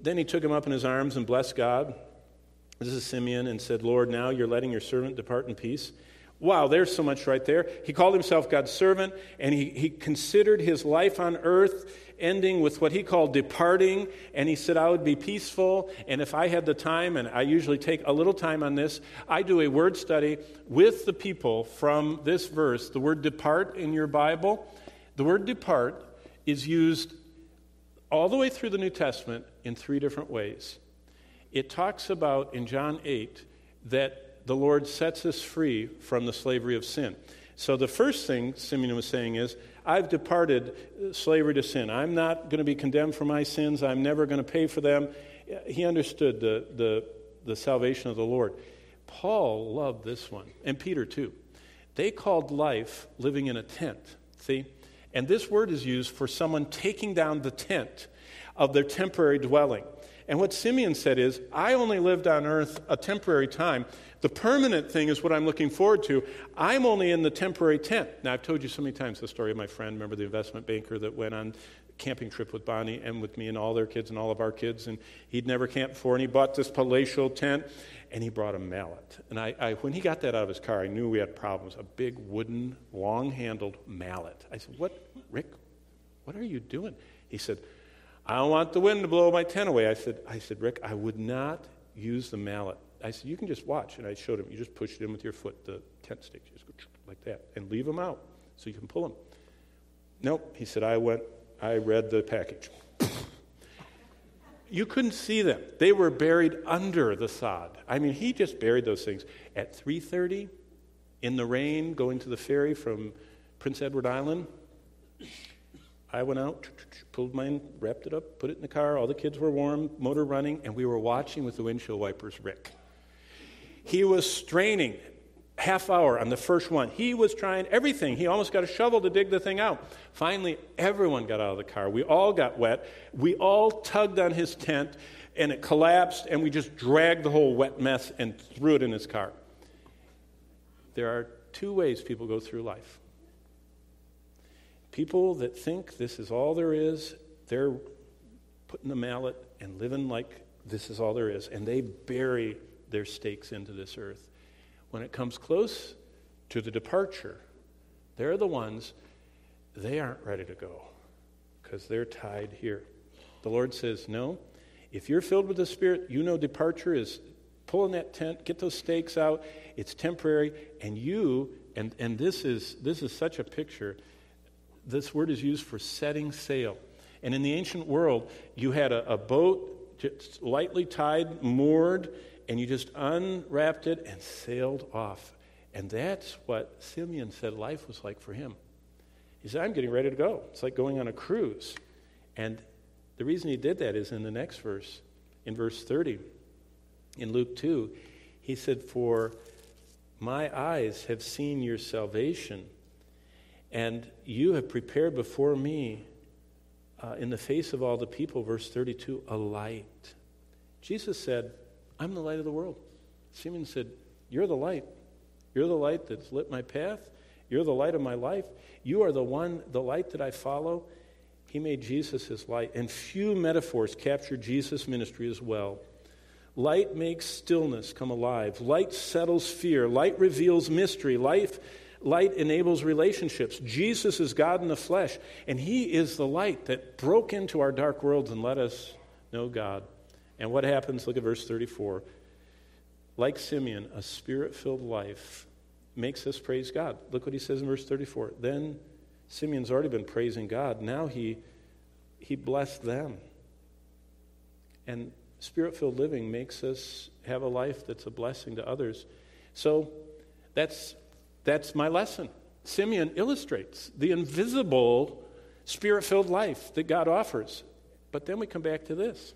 Then he took him up in his arms and blessed God. This is Simeon, and said, Lord, now you're letting your servant depart in peace. Wow, there's so much right there. He called himself God's servant, and he, he considered his life on earth ending with what he called departing. And he said, I would be peaceful. And if I had the time, and I usually take a little time on this, I do a word study with the people from this verse. The word depart in your Bible, the word depart is used all the way through the New Testament in three different ways. It talks about in John 8 that the Lord sets us free from the slavery of sin. So the first thing Simeon was saying is, I've departed uh, slavery to sin. I'm not going to be condemned for my sins. I'm never going to pay for them. He understood the, the, the salvation of the Lord. Paul loved this one, and Peter too. They called life living in a tent. See? And this word is used for someone taking down the tent of their temporary dwelling. And what Simeon said is, I only lived on earth a temporary time. The permanent thing is what I'm looking forward to. I'm only in the temporary tent. Now, I've told you so many times the story of my friend, remember the investment banker that went on camping trip with Bonnie and with me and all their kids and all of our kids, and he'd never camped before, and he bought this palatial tent, and he brought a mallet. And I, I, when he got that out of his car, I knew we had problems. A big wooden, long-handled mallet. I said, "What, Rick? What are you doing?" He said, I don't want the wind to blow my tent away. I said, I said, Rick, I would not use the mallet. I said, you can just watch. And I showed him, you just push it in with your foot, the tent stakes. Just go like that and leave them out so you can pull them. Nope. He said, I went, I read the package. you couldn't see them. They were buried under the sod. I mean, he just buried those things. At 3.30, in the rain, going to the ferry from Prince Edward Island, I went out, pulled mine, wrapped it up, put it in the car. All the kids were warm, motor running, and we were watching with the windshield wipers Rick. He was straining half hour on the first one. He was trying everything. He almost got a shovel to dig the thing out. Finally, everyone got out of the car. We all got wet. We all tugged on his tent, and it collapsed, and we just dragged the whole wet mess and threw it in his car. There are two ways people go through life People that think this is all there is, they're putting the mallet and living like this is all there is, and they bury their stakes into this earth. When it comes close to the departure, they're the ones, they aren't ready to go because they're tied here. The Lord says, No, if you're filled with the Spirit, you know departure is pulling that tent, get those stakes out. It's temporary, and you, and, and this is this is such a picture this word is used for setting sail. And in the ancient world, you had a, a boat just lightly tied, moored, and you just unwrapped it and sailed off. And that's what Simeon said life was like for him. He said, I'm getting ready to go. It's like going on a cruise. And the reason he did that is in the next verse, in verse 30, in Luke 2, he said, For my eyes have seen your salvation and you have prepared before me uh, in the face of all the people, verse 32, a light. Jesus said, I'm the light of the world. Simeon said, You're the light. You're the light that's lit my path. You're the light of my life. You are the one, the light that I follow. He made Jesus his light. And few metaphors capture Jesus' ministry as well. Light makes stillness come alive. Light settles fear. Light reveals mystery. Life Light enables relationships. Jesus is God in the flesh, and He is the light that broke into our dark worlds and let us know God. And what happens? Look at verse 34. Like Simeon, a spirit filled life makes us praise God. Look what he says in verse 34. Then Simeon's already been praising God. Now he, he blessed them. And spirit filled living makes us have a life that's a blessing to others. So that's that's my lesson. Simeon illustrates the invisible spirit filled life that God offers. But then we come back to this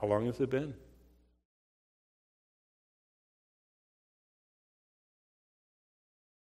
how long has it been?